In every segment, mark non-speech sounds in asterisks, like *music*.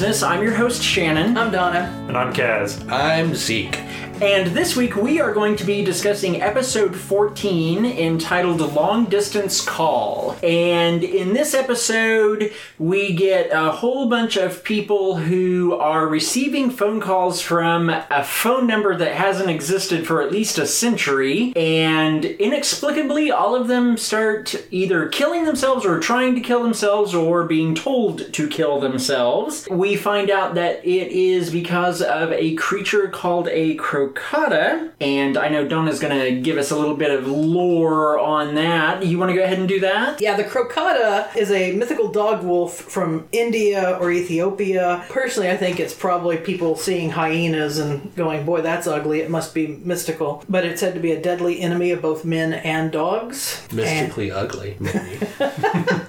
business. I'm your host, Shannon. I'm Donna. And I'm Kaz. I'm Zeke. And this week we are going to be discussing episode 14 entitled Long Distance Call. And in this episode, we get a whole bunch of people who are receiving phone calls from a phone number that hasn't existed for at least a century. And inexplicably, all of them start either killing themselves or trying to kill themselves or being told to kill themselves. We find out that it is because of a creature called a crow Crocotta, and I know Donna's going to give us a little bit of lore on that. You want to go ahead and do that? Yeah, the Crocotta is a mythical dog wolf from India or Ethiopia. Personally, I think it's probably people seeing hyenas and going, boy, that's ugly. It must be mystical. But it's said to be a deadly enemy of both men and dogs. Mystically and... ugly, maybe. *laughs* *laughs*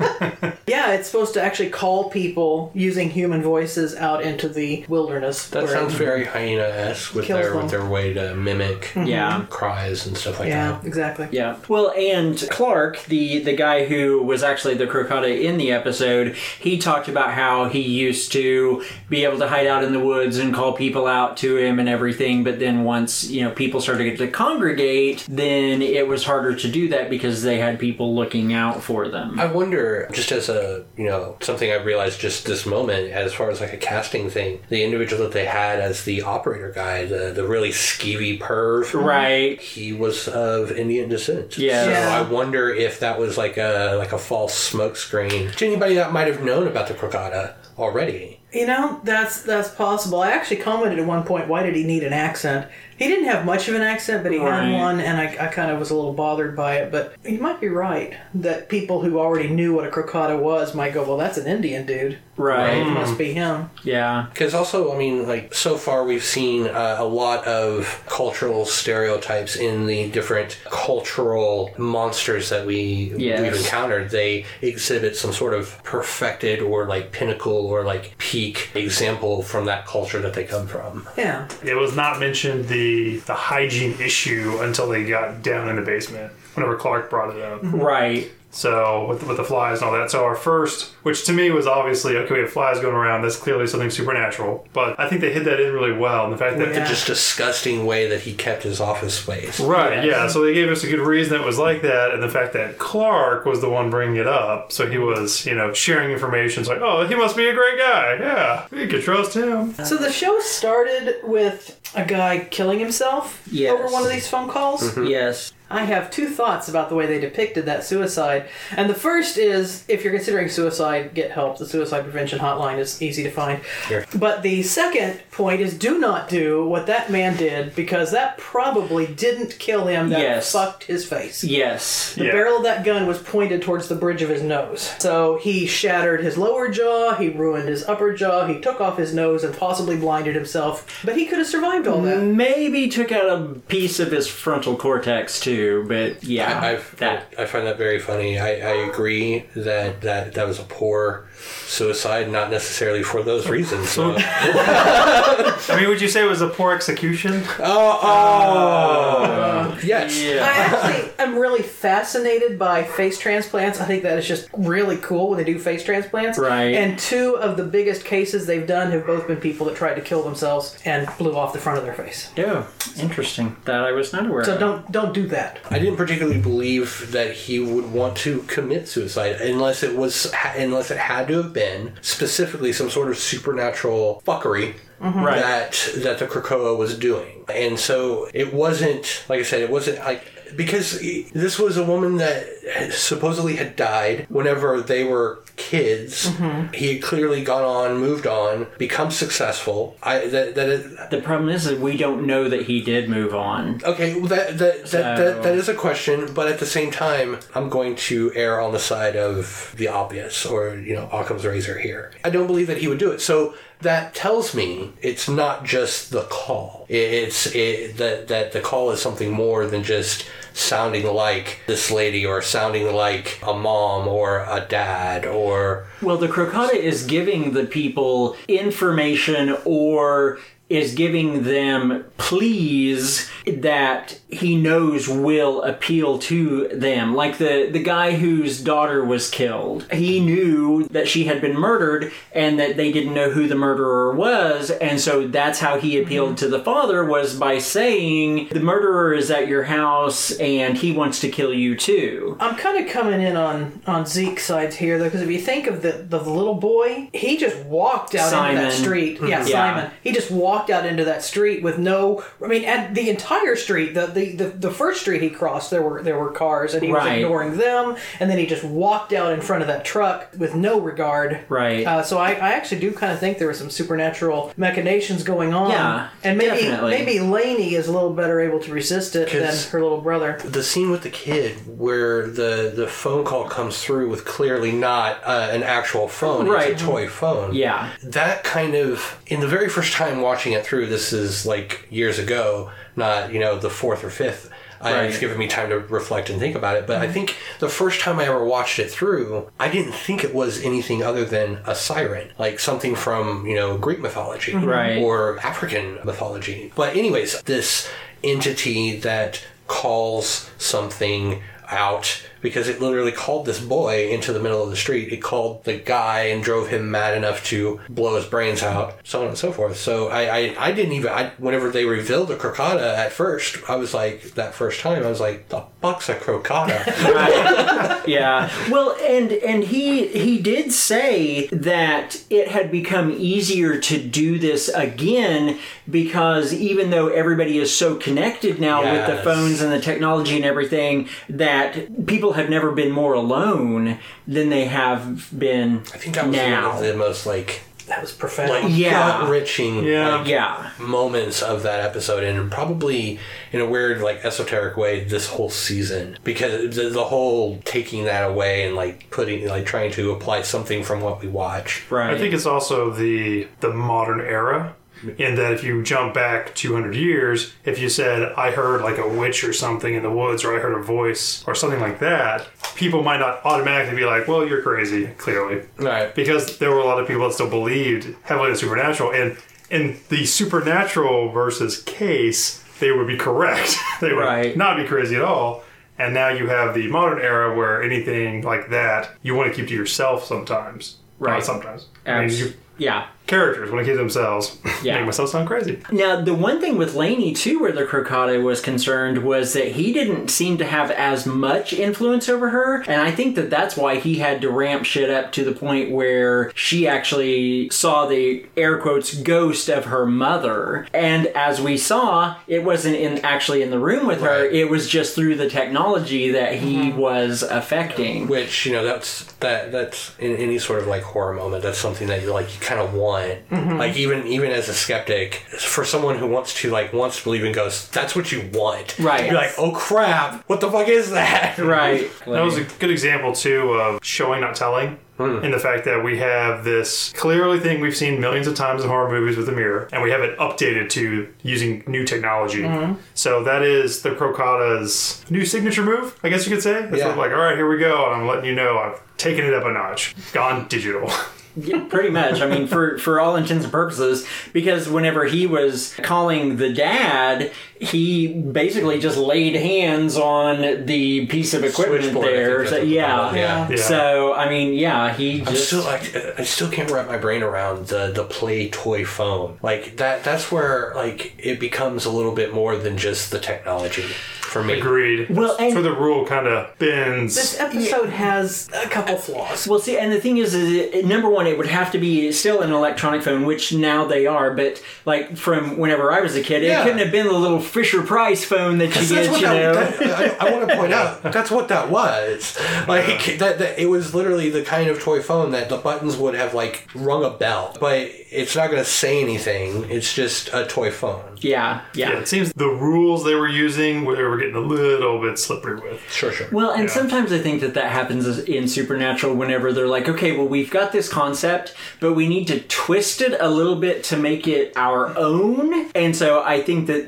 yeah, it's supposed to actually call people using human voices out into the wilderness. That sounds very hyena esque with their, with their way to mimic mm-hmm. yeah. cries and stuff like yeah, that. Yeah, exactly. Yeah. Well, and Clark, the the guy who was actually the crocotta in the episode, he talked about how he used to be able to hide out in the woods and call people out to him and everything, but then once, you know, people started to congregate, then it was harder to do that because they had people looking out for them. I wonder, just as a, you know, something I realized just this moment, as far as like a casting thing, the individual that they had as the operator guy, the, the really skeevy perv. Right. He was of Indian descent. Yeah. So Yeah. I wonder if that was like a like a false smokescreen to anybody that might have known about the crocotta already. You know, that's that's possible. I actually commented at one point, why did he need an accent? He didn't have much of an accent, but he Right. had one, and I, I kind of was a little bothered by it. But you might be right that people who already knew what a crocotta was might go, well, that's an Indian dude. Right. It must be him. Yeah. Because also, I mean, like so far we've seen uh, a lot of cultural stereotypes in the different cultural monsters that we Yes. we've encountered. They exhibit some sort of perfected or like pinnacle or like peak example from that culture that they come from. Yeah. It was not mentioned the the hygiene issue until they got down in the basement. Whenever Clark brought it up. Right. So with with the flies and all that. So our first, which to me was obviously okay, we have flies going around. That's clearly something supernatural. But I think they hid that in really well. And the fact that Yeah. The just disgusting way that he kept his office space. Right, Yes. yeah. So they gave us a good reason it was like that, and the fact that Clark was the one bringing it up, so he was, you know, sharing information. It's like, oh, he must be a great guy. Yeah, you could trust him. So the show started with a guy killing himself Yes. over one of these phone calls. Mm-hmm. Yes. I have two thoughts about the way they depicted that suicide. And the first is if you're considering suicide, get help. The suicide prevention hotline is easy to find. Sure. But the second point is do not do what that man did because that probably didn't kill him. That Yes. fucked his face. Yes. The Yeah. barrel of that gun was pointed towards the bridge of his nose. So he shattered his lower jaw, he ruined his upper jaw, he took off his nose and possibly blinded himself. But he could have survived all that. Maybe took out a piece of his frontal cortex too, but yeah, I, I, that I find that very funny. I, I agree that, that that was a poor suicide, not necessarily for those reasons. So. *laughs* I mean, would you say it was a poor execution? Oh, oh, yes. I actually am really fascinated by face transplants. I think that is just really cool when they do face transplants. Right. And two of the biggest cases they've done have both been people that tried to kill themselves and blew off the front of their face. Yeah, interesting. That I was not aware. So of. don't don't do that. I didn't particularly believe that he would want to commit suicide unless it was unless it had to have been specifically some sort of supernatural fuckery mm-hmm. Right. that that the Krakoa was doing. And so it wasn't like I said, it wasn't like because this was a woman that supposedly had died whenever they were kids. Mm-hmm. He had clearly gone on, moved on, become successful. I that that is, The problem is that we don't know that he did move on. Okay, well that that, that, that that is a question, but at the same time, I'm going to err on the side of the obvious, or you know, Occam's razor here. I don't believe that he would do it. So that tells me it's not just the call. It's it, that that the call is something more than just sounding like this lady or sounding like a mom or a dad or Well, the crocotta is giving the people information or is giving them pleas that he knows will appeal to them. Like the, the guy whose daughter was killed. He knew that she had been murdered and that they didn't know who the murderer was, and so that's how he appealed to the father was by saying, The murderer is at your house and he wants to kill you too. I'm kind of coming in on on Zeke's sides here, though, because if you think of the the little boy, he just walked out into that street. Yeah, Yeah. Simon. He just walked out into that street with no. I mean, and the entire street, the the, the, the first street he crossed, there were there were cars, and he was ignoring them, and then he just walked out in front of that truck with no regard. Right. Uh, so I, I actually do kind of think there were some supernatural machinations going on. Yeah, and maybe definitely. maybe Lainey is a little better able to resist it than her little brother. the scene with the kid where the the phone call comes through with clearly not uh, an actual phone Right. it's a toy phone Yeah. that kind of in the very first time watching it through this is like years ago not you know the fourth or fifth uh, Right. it's given me time to reflect and think about it but i mm-hmm. think the first time i ever watched it through i didn't think it was anything other than a siren like something from you know greek mythology mm-hmm. Right. or african mythology but anyways this entity that calls something out because it literally called this boy into the middle of the street. It called the guy and drove him mad enough to blow his brains out, so on and so forth. So I, I, I didn't even, I, whenever they revealed the crocotta at first, I was like, that first time, I was like, the fuck's a crocotta? *laughs* Right. yeah. Well, and and he he did say that it had become easier to do this again because even though everybody is so connected now with the phones and the technology and everything that people have never been more alone than they have been I think that was now. one of the most like, That was profound. like Yeah. gut-wrenching Yeah. like, yeah. moments of that episode and probably in a weird like esoteric way this whole season because the, the whole taking that away and like putting like trying to apply something from what we watch Right. I think it's also the the modern era. In that, if you jump back 200 years, if you said, I heard like a witch or something in the woods, or I heard a voice, or something like that, people might not automatically be like, well, you're crazy, clearly. right Because there were a lot of people that still believed heavily in the supernatural. And in the supernatural versus case, they would be correct. *laughs* they would Right. not be crazy at all. And now you have the modern era where anything like that you want to keep to yourself sometimes. Right. Not sometimes. I mean, you, yeah. Characters want to keep themselves. *laughs* Yeah. Make myself sound crazy. Now, the one thing with Lainey, too, where the Crocotta was concerned, was that he didn't seem to have as much influence over her. And I think that that's why he had to ramp shit up to the point where she actually saw the air quotes ghost of her mother. And as we saw, it wasn't in actually in the room with her, it was just through the technology that he mm-hmm. was affecting. which you know that's that that's in any sort of like horror moment that's something that you like you kind of want mm-hmm. like even even as a skeptic for someone who wants to like wants to believe in ghosts that's what you want Right. you're like oh crap what the fuck is that Right. That was a good example, too, of showing, not telling. Hmm. In the fact that we have this clearly thing we've seen millions of times in horror movies with a mirror, and we have it updated to using new technology. Hmm. So that is the Crocotta's new signature move, I guess you could say. It's Yeah. like, all right, here we go, and I'm letting you know I've taken it up a notch, gone digital. *laughs* Yeah, pretty much. I mean, for for all intents and purposes, because whenever he was calling the dad, he basically just laid hands on the piece of equipment Switchboard, there. So, yeah. yeah. Yeah. So I mean, yeah, he I'm just still like I still can't wrap my brain around the the play toy phone. Like that that's where like it becomes a little bit more than just the technology for me. Agreed. Well, and- for the rule kind of bends. This episode has a couple flaws. Well, see, and the thing is, is it, number one, it would have to be still an electronic phone, which now they are. But like from whenever I was a kid, Yeah. it couldn't have been the little Fisher Price phone that you That's get. what You know, that, that- I, I want to point out that's what that was. *laughs* Like that, that it was literally the kind of toy phone that the buttons would have like rung a bell, but it's not going to say anything. It's just a toy phone. yeah, Yeah, yeah, it seems the rules they were using, where they were getting a little bit slippery with. Sure, sure. Well, and Yeah. sometimes I think that that happens in Supernatural whenever they're like, okay, well, we've got this concept, but we need to twist it a little bit to make it our own. And so I think that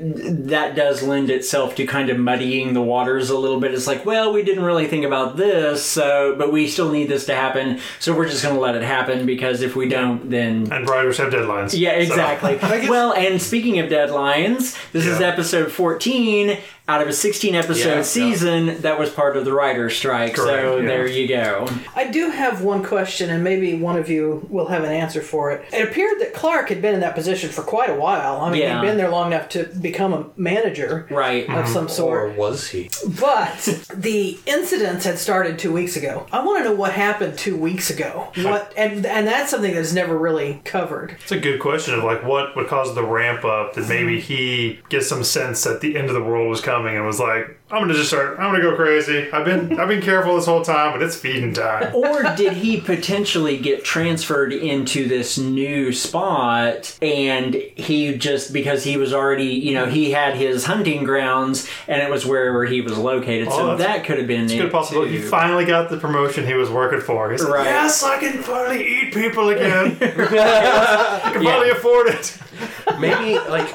that does lend itself to kind of muddying the waters a little bit. It's like, well, we didn't really think about this, so, but we still need this to happen, so we're just going to let it happen because if we don't, then And writers have deadlines. yeah, so- exactly. *laughs* well, and speaking of deadlines, this is episode 14 out of a 16 episode Yeah, yeah. season that was part of the writer's strike. so yeah. there you go. I do have one question, and maybe one of you will have an answer for it. It appeared that Clark had been in that position for quite a while. I mean, Yeah. he'd been there long enough to become a manager Right. of some sort. or was he? But the incidents had started two weeks ago. I want to know what happened two weeks ago. What and and that's something that's never really covered. It's a good question of like what would cause the ramp up that maybe he gets some sense that the end of the world was coming and was like, I'm gonna just start I'm gonna go crazy. I've been I've been careful this whole time, but it's feeding time. *laughs* or did he potentially get transferred into this new spot and he just because he was already you know he had his hunting grounds and it was wherever he was located so Oh, that's- that could have been it Good possibility. He finally got the promotion he was working for. He's like, yes, I can finally eat people again. *laughs* *laughs* I can finally afford it. maybe like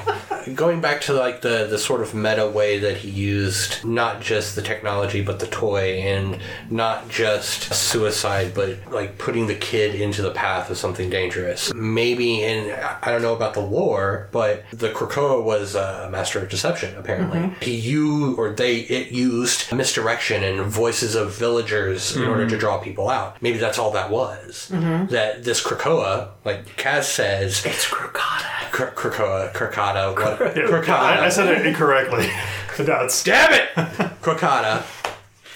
going back to like the the sort of meta way that he used not just the technology but the toy and not just suicide but like putting the kid into the path of something dangerous maybe and i don't know about the lore but the krakoa was a master of deception apparently mm-hmm. he you or they it used misdirection and voices of villagers in order to mm-hmm. draw people out maybe that's all that was mm-hmm. that this krakoa like kaz says it's Crocotta. Kr- Krakoa, Krakata, what? *laughs* Krakata. I, I said it incorrectly. *laughs* no, it's Damn it! *laughs* Krakata.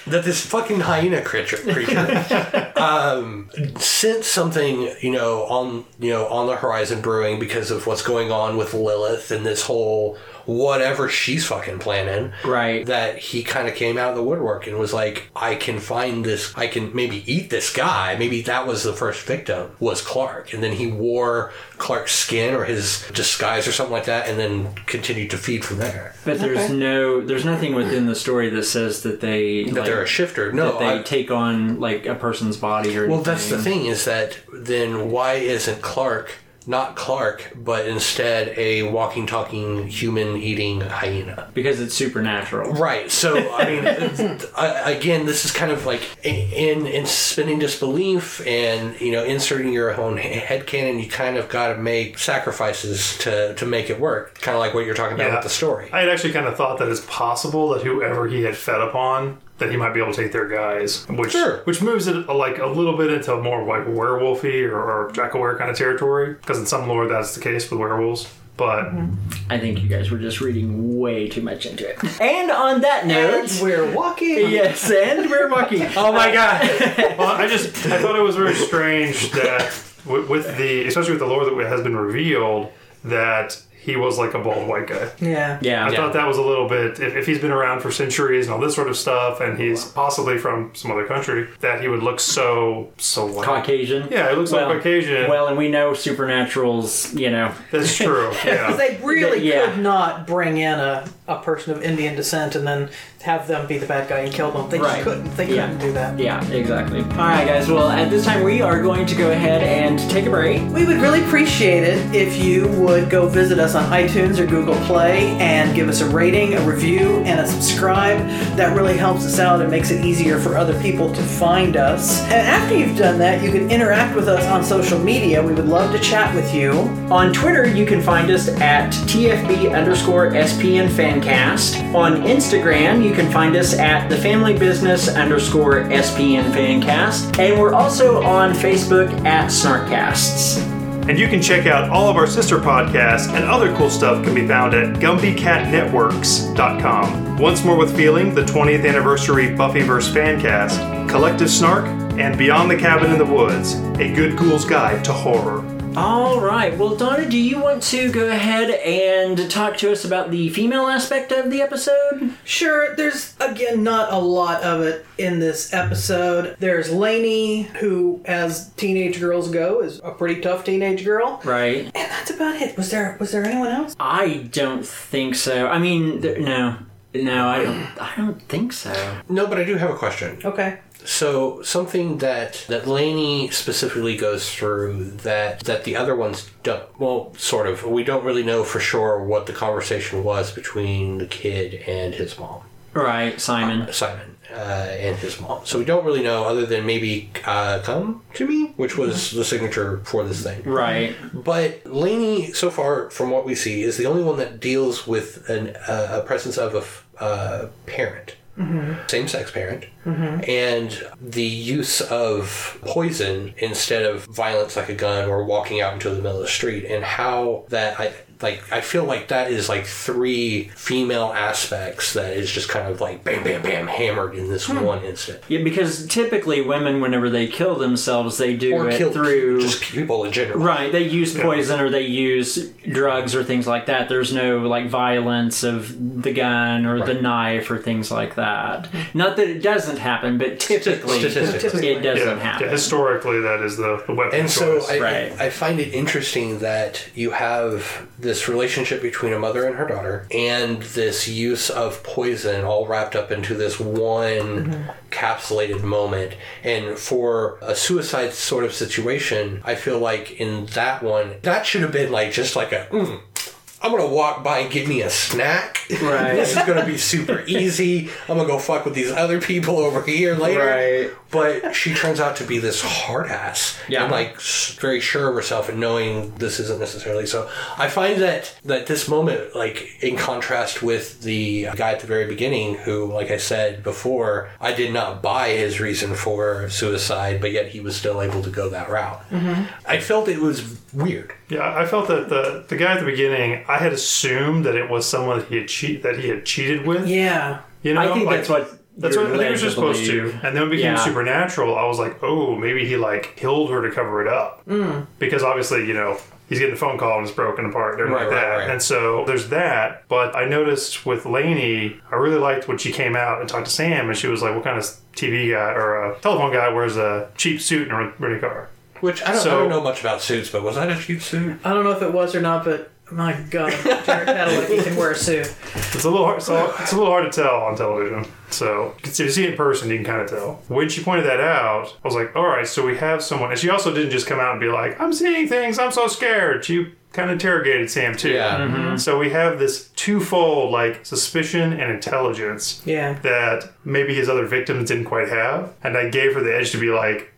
That this fucking hyena creature, creature *laughs* um, sent something, you know, on you know on the horizon brewing because of what's going on with Lilith and this whole whatever she's fucking planning. Right. That he kind of came out of the woodwork and was like, I can find this. I can maybe eat this guy. Maybe that was the first victim was Clark, and then he wore Clark's skin or his disguise or something like that, and then continued to feed from there. But there's Okay. no, there's nothing within the story that says that they That like, they're a shifter. No, that they I- take on like a person's body or Well, that's the thing is that then why isn't Clark not Clark, but instead a walking, talking, human eating hyena? because it's supernatural. Right. So I mean, *laughs* I, again, this is kind of like in in spinning disbelief and you know inserting your own head canon. You kind of got to make sacrifices to to make it work. Kind of like what you're talking about Yeah. with the story. I had actually kind of thought that it's possible that whoever he had fed upon, that he might be able to take their guys, which Sure. which moves it uh, like a little bit into more like werewolfy or, or Jackaware kind of territory. Because in some lore, that's the case with werewolves. But I think you guys were just reading way too much into it. And on that note, And we're walking. yes, and we're walking. *laughs* Oh my god! *laughs* well, I just I thought it was very strange that with, with the especially with the lore that has been revealed that he was like a bald white guy. Yeah. Yeah, I thought that was a little bit, if, if he's been around for centuries and all this sort of stuff, and he's possibly from some other country, that he would look so, so white. Caucasian. Yeah, he looks Well, like Caucasian. Well, and we know supernaturals. You know, That's true. Because *laughs* Yeah. they really Yeah. could not bring in a, a person of Indian descent and then have them be the bad guy and kill them. They Right. just couldn't. They Yeah. couldn't do that. yeah, exactly. All right, guys. Well, at this time, we are going to go ahead and take a break. We would really appreciate it if you would go visit us on iTunes or Google Play and give us a rating, a review, and a subscribe. That really helps us out and makes it easier for other people to find us. And after you've done that, you can interact with us on social media. We would love to chat with you. On Twitter, you can find us at TFB underscore SPN Fancast. On Instagram, you can find us at the Family Business underscore SPN Fancast. And we're also on Facebook at Snarkcasts. And you can check out all of our sister podcasts and other cool stuff can be found at GumpyCatNetworks.com. Once More with Feeling, the 20th anniversary Buffyverse fancast, Collective Snark, and Beyond the Cabin in the Woods, a good ghoul's guide to horror. All right. Well, Donna, do you want to go ahead and talk to us about the female aspect of the episode? Sure, there's again not a lot of it in this episode. There's Lainey, who, as teenage girls go, is a pretty tough teenage girl. Right. And that's about it. Was there was there anyone else? I don't think so. I mean, there, no. No, I don't. I don't think so. No, but I do have a question. Okay. So something that that Lainey specifically goes through that that the other ones don't. Well, sort of. We don't really know for sure what the conversation was between the kid and his mom, Right, Simon. Simon, uh, and his mom. So we don't really know other than maybe uh, "come to me," which was the signature for this thing. Right. But Lainey, so far from what we see, is the only one that deals with an, uh, a presence of a uh, Mm-hmm. parent, same sex parent, and the use of poison instead of violence like a gun or walking out into the middle of the street, and how that I. Like I feel like that is like three female aspects that is just kind of like bam, bam, bam, hammered in this hmm. one instant. Yeah, because typically women, whenever they kill themselves, they do Or it kill through. just people in general. Right, they use poison or they use drugs or things like that. There's no like violence of the gun or the knife or things like that. Not that it doesn't happen, but typically Statistically. it doesn't Yeah, happen. yeah, historically, that is the, the weapon And so. I, Right. I find it interesting that you have this relationship between a mother and her daughter and this use of poison all wrapped up into this one capsulated moment. And for a suicide sort of situation, I feel like in that one, that should have been like just like a. "Mm, I'm gonna walk by and get me a snack. Right. this is gonna be super easy. I'm gonna go fuck with these other people over here later. Right. But she turns out to be this hard ass. Yeah. And like very sure of herself and knowing this isn't necessarily so. I find that that this moment, like in contrast with the guy at the very beginning, who, like I said before, I did not buy his reason for suicide, but yet he was still able to go that route. Mm-hmm. I felt it was weird. Yeah, I felt that the the guy at the beginning, I had assumed that it was someone that he had cheat that he had cheated with. Yeah. You know, I think like- that's what That's you're what I think led it was supposed to. And then it became Yeah. supernatural, I was like, oh, maybe he like killed her to cover it up. Mm. Because obviously, you know, he's getting a phone call and it's broken apart and everything Right, like right, that. right. And so there's that. But I noticed with Lainey, I really liked when she came out and talked to Sam and she was like, what kind of TV guy or a telephone guy wears a cheap suit and a rented car? Which I don't, I don't know much about suits, but was that a cheap suit? I don't know if it was or not, but my God, Jared Padalecki can *laughs* wear a suit. It's a little hard. So it's a little hard to tell on television. So if you see it in person, you can kind of tell. When she pointed that out, I was like, "All right, so we have someone." And she also didn't just come out and be like, "I'm seeing things. I'm so scared." She kind of interrogated Sam too. Yeah. Mm-hmm. So we have this twofold like suspicion and intelligence Yeah. that maybe his other victims didn't quite have, and I gave her the edge to be like,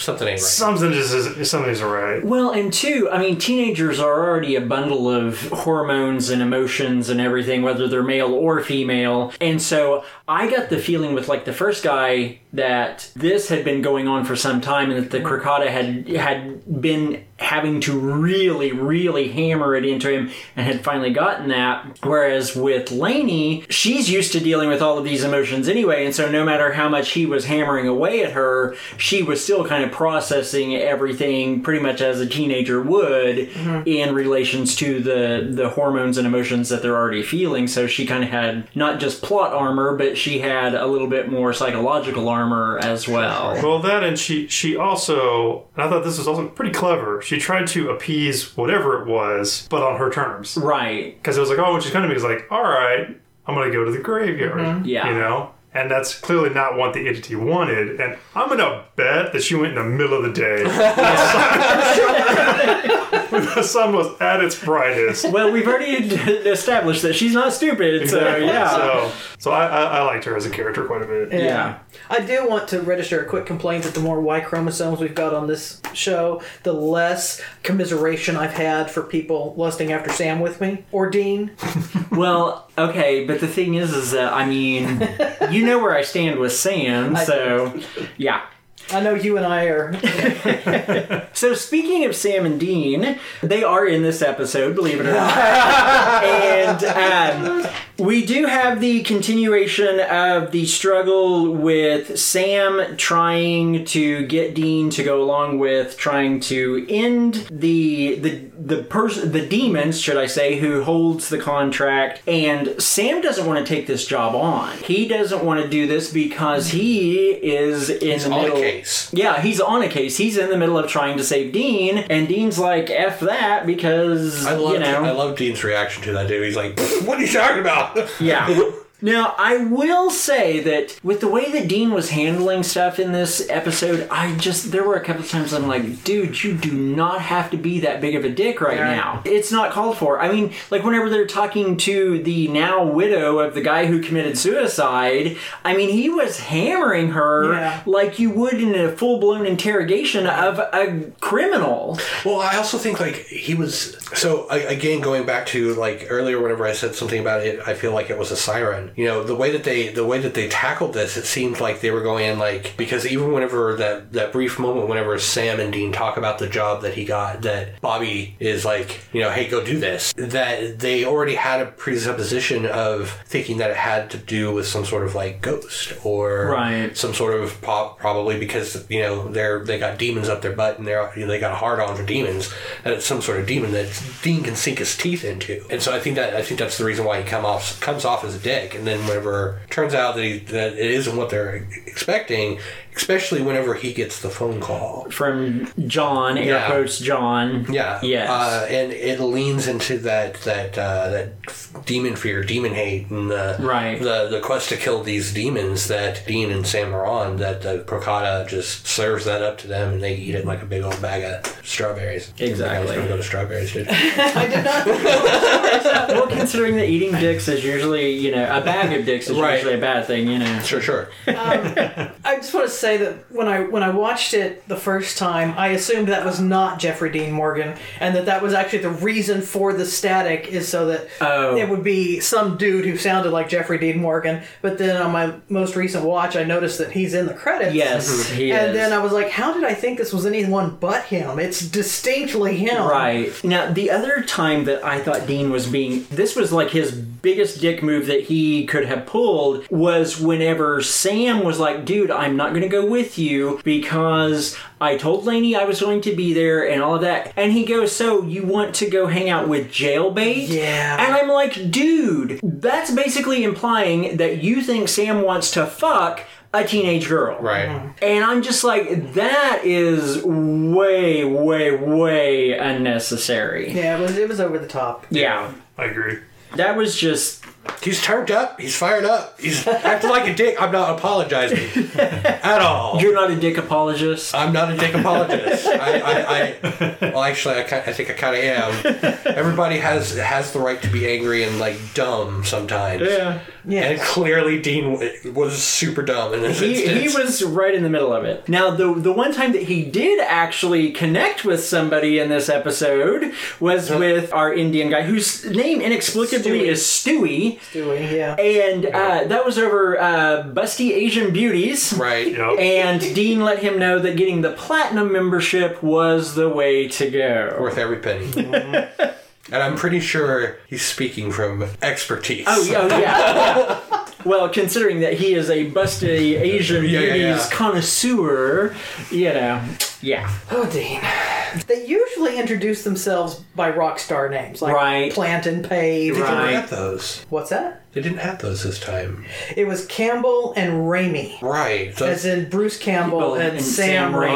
Something ain't right. "Something just is, something's right." Well, and two, I mean, teenagers are already a bundle of hormones and emotions and everything, whether they're male or female. And so I got the feeling with like the first guy that this had been going on for some time and that the mm. Cricata had had been having to really, really hammer it into him and had finally gotten that. Whereas with Lainey, she's used to dealing with all of these emotions anyway, and so no matter how much he was hammering away at her, she was still kind of processing everything pretty much as a teenager would mm-hmm. in relations to the the hormones and emotions that they're already feeling. So she kind of had not just plot armor, but she had a little bit more psychological armor as well. Well, that and she she also, and I thought this was also pretty clever. She tried to appease whatever it was, but on her terms. Right. Because it was like, oh, when she's coming to me, it's like, all right, I'm going to go to the graveyard. Mm-hmm. Yeah. You know? And that's clearly not what the entity wanted. And I'm going to bet that she went in the middle of the day. *laughs* *laughs* *laughs* when the sun was at its brightest. Well, we've already *laughs* established that she's not stupid, so yeah. So, so I, I, I liked her as a character quite a bit. Yeah. I do want to register a quick complaint that the more Y chromosomes we've got on this show, the less commiseration I've had for people lusting after Sam with me or Dean. *laughs* Well, okay, but the thing is, is that I mean, you know where I stand with Sam, *laughs* so yeah. I know you and I are. *laughs* So speaking of Sam and Dean, they are in this episode, believe it or not, *laughs* and um, we do have the continuation of the struggle with Sam trying to get Dean to go along with trying to end the the the person the demons, should I say, who holds the contract, and Sam doesn't want to take this job on. He doesn't want to do this because he is in He's the on a middle. case. Yeah, he's on a case. He's in the middle of trying to save Dean, and Dean's like, "F that," because I love you know, I love Dean's reaction to that dude. He's like, "What are you talking about?" Yeah. *laughs* Now, I will say that with the way that Dean was handling stuff in this episode, I just, there were a couple of times I'm like, dude, you do not have to be that big of a dick right Yeah. now. It's not called for. I mean, like whenever they're talking to the now widow of the guy who committed suicide, I mean, he was hammering her Yeah. like you would in a full blown interrogation of a criminal. Well, I also think like he was so again going back to like earlier whenever I said something about it, I feel like it was a siren. You know, the way that they the way that they tackled this, it seemed like they were going in like because even whenever that that brief moment whenever Sam and Dean talk about the job that he got, that Bobby is like, you know, hey, go do this. That they already had a presupposition of thinking that it had to do with some sort of like ghost or Right. some sort of pop, probably because you know they're they got demons up their butt and they're they got a hard on for demons and it's some sort of demon that Dean can sink his teeth into and so I think that I think that's the reason why he come off comes off as a dick and then whenever it turns out that he that it isn't what they're expecting especially whenever he gets the phone call From John, air Yeah. quotes John. yeah. Yes. Uh, and it leans into that that uh, that demon fear, demon hate, and the Right. the the quest to kill these demons that Dean and Sam are on. That the Procata just serves that up to them, and they eat it like a big old bag of strawberries. Exactly. I was gonna go to strawberries, dude. *laughs* I did not. *laughs* well, considering that eating dicks is usually, you know, a bag of dicks is Right. usually a bad thing, you know. sure, sure. *laughs* I just want to say that when I when I watched it the first time, I assumed that was not Jeffrey Dean Morgan, and that that was actually the reason for the static is so that Oh. it would be some dude who sounded like Jeffrey Dean Morgan. But then on my most recent watch, I noticed that he's in the credits. Yes, mhm. he and is. then I was like, how did I think this was anyone but him? It's distinctly him. Right. Now, the other time that I thought Dean was being. This was like his biggest dick move that he could have pulled was whenever Sam was like, dude, I'm not going to go with you because I told Lainey I was going to be there and all of that. And he goes, so you want to go hang out with Jailbait? Yeah. And I'm like, dude, that's basically implying that you think Sam wants to fuck a teenage girl. Right. Mm-hmm. And I'm just like, that is way, way, way unnecessary. Yeah, it was it was over the top. Yeah. I agree. That was just. He's turned up. He's fired up. He's acting like a dick. I'm not apologizing at all. You're not a dick apologist. I'm not a dick apologist. I, I, I, well, actually, I, I think I kind of am. Everybody has has the right to be angry and like dumb sometimes. Yeah. yeah. And clearly, Dean w- was super dumb in this He, he was right in the middle of it. Now, the the one time that he did actually connect with somebody in this episode was with our Indian guy, whose name inexplicably Stewie. is Stewie, Doing, yeah. and uh, that was over uh, Busty Asian Beauties. right. *laughs* Yep. And Dean let him know that getting the platinum membership was the way to go. Worth every penny. *laughs* and I'm pretty sure he's speaking from expertise. Oh, yeah, oh, yeah. *laughs* well, considering that he is a busty Asian Yeah, yeah, beauties yeah. connoisseur, you know, yeah. Oh, Dean. *laughs* They usually introduce themselves by rock star names, like Right. Plant and Page. Right. have those. What's that? They didn't have those this time. It was Campbell and Raimi, Right. So- as in Bruce Campbell and, Sam, Raimi,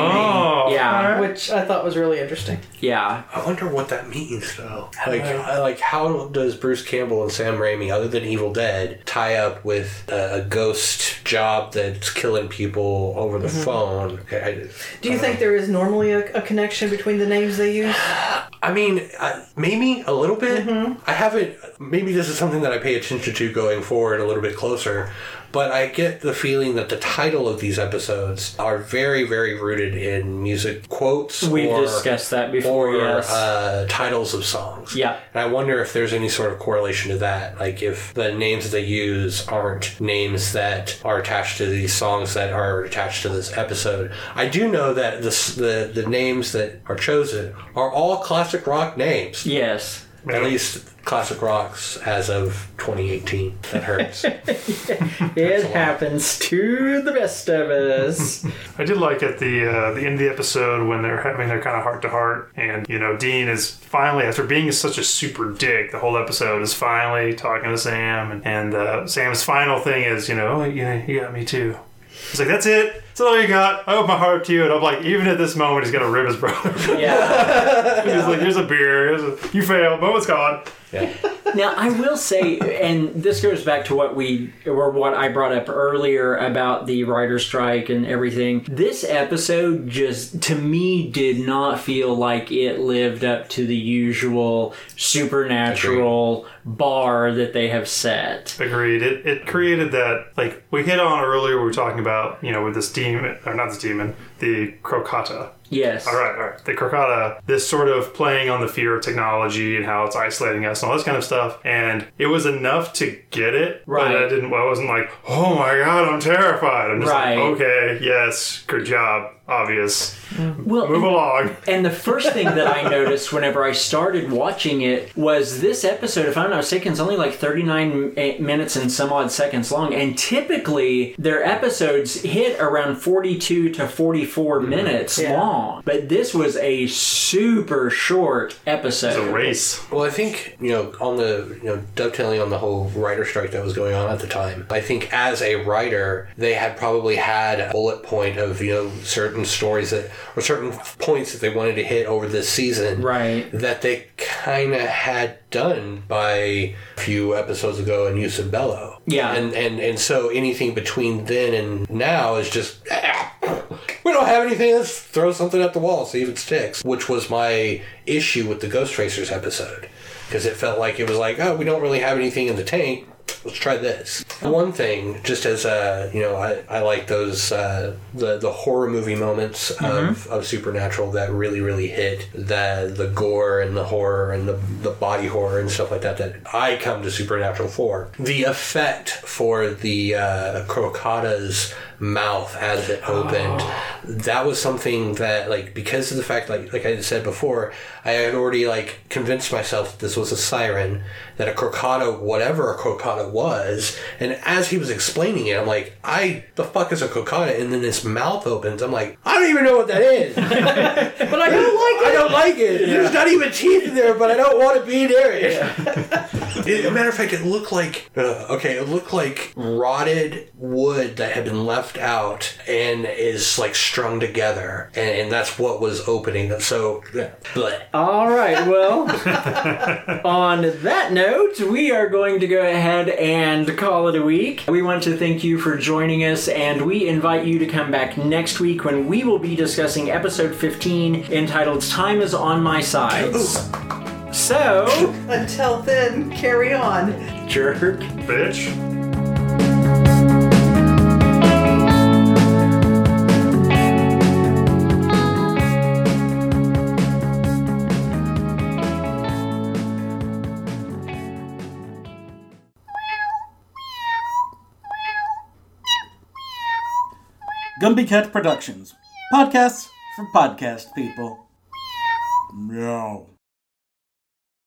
Oh. Yeah, which I thought was really interesting. yeah. I wonder what that means, though. Like, don't. I- like, how does Bruce Campbell and Sam Raimi, other than Evil Dead, tie up with a, a ghost job that's killing people over the phone? Okay, I, Mm-hmm. Do you think there is normally a, a connection between the names they use? *sighs* *sighs* I mean, uh, maybe a little bit. I haven't. Maybe this is something that I pay attention to going forward a little bit closer. But I get the feeling that the title of these episodes are very, very rooted in music quotes. We've or, discussed that before, or, yes. uh, titles of songs. Yeah. And I wonder if there's any sort of correlation to that. Like if the names that they use aren't names that are attached to these songs that are attached to this episode. I do know that the the, the names that are chosen are all classic rock names. Yes. At least classic rocks as of 2018. That hurts. *laughs* It happens to the best of us. *laughs* I did like at the uh, the end of the episode when they're having their kind of heart to heart, and you know Dean is finally after being such a super dick, the whole episode is finally talking to Sam, and, and uh, Sam's final thing is, you know, oh, you, you got me too. He's like, that's it. That's all you got. I open my heart up to you, and I'm like, even at this moment, he's gonna rip his brother. yeah. *laughs* he's like, here's a beer. Here's a, you failed. Moment's gone. Now, I will say, and this goes back to what we, or what I brought up earlier about the writer strike and everything. This episode just, to me, did not feel like it lived up to the usual supernatural bar that they have set. Agreed. It, it created that, like, we hit on earlier, we were talking about, you know, with this demon, or not this demon, the Crocotta. Yes. All right, all right. The Crocotta, this sort of playing on the fear of technology and how it's isolating us and all this kind of stuff. And it was enough to get it. Right. But I didn't, I wasn't like, oh my God, I'm terrified. I'm just Right. like, okay, yes, good job. Obvious. Well, Move along. And the first thing that I *laughs* noticed whenever I started watching it was this episode, if I'm not mistaken, is only like 39 eh, minutes and some odd seconds long. And typically their episodes hit around 42 to 44 mm-hmm. minutes Yeah. long. But this was a super short It's episode. a race. Well, I think you know on the you know dovetailing on the whole writer strike that was going on at the time. I think as a writer, they had probably had a bullet point of you know certain stories that or certain points that they wanted to hit over this season, Right. That they kind of had done by a few episodes ago in Jus in Bello. Yeah. and and and so anything between then and now is just. ah, we don't have anything. Let's throw something at the wall, see if it sticks. Which was my issue with the Ghostfacers episode, because it felt like it was like, oh, we don't really have anything in the tank. Let's try this. One thing, just as a you know, I, I like those uh, the the horror movie moments of, of supernatural that really really hit the the gore and the horror and the the body horror and stuff like that. That I come to supernatural for the effect for the uh, mouth as it opened. That was something that like because of the fact like like I said before, I had already like convinced myself that this was a siren, that a crocotta, whatever a crocotta was, and as he was explaining it, I'm like, I the fuck is a crocotta? And then his mouth opens. I'm like, I don't even know what that is. *laughs* But I don't like it. I don't like it. There's not even teeth in there, but I don't want to be near it. *laughs* It- a matter of fact, it looked like uh, okay, it looked like rotted wood that had been left out and is like strung together, and, and that's what was opening. So, yeah. Bleh. All right, well, on that note, we are going to go ahead and call it a week. We want to thank you for joining us, and we invite you to come back next week when we will be discussing episode 15 entitled Time is on My Side. So, Until then, carry on. jerk. Bitch. Gumby Cat Productions. Podcasts for podcast people. Meow.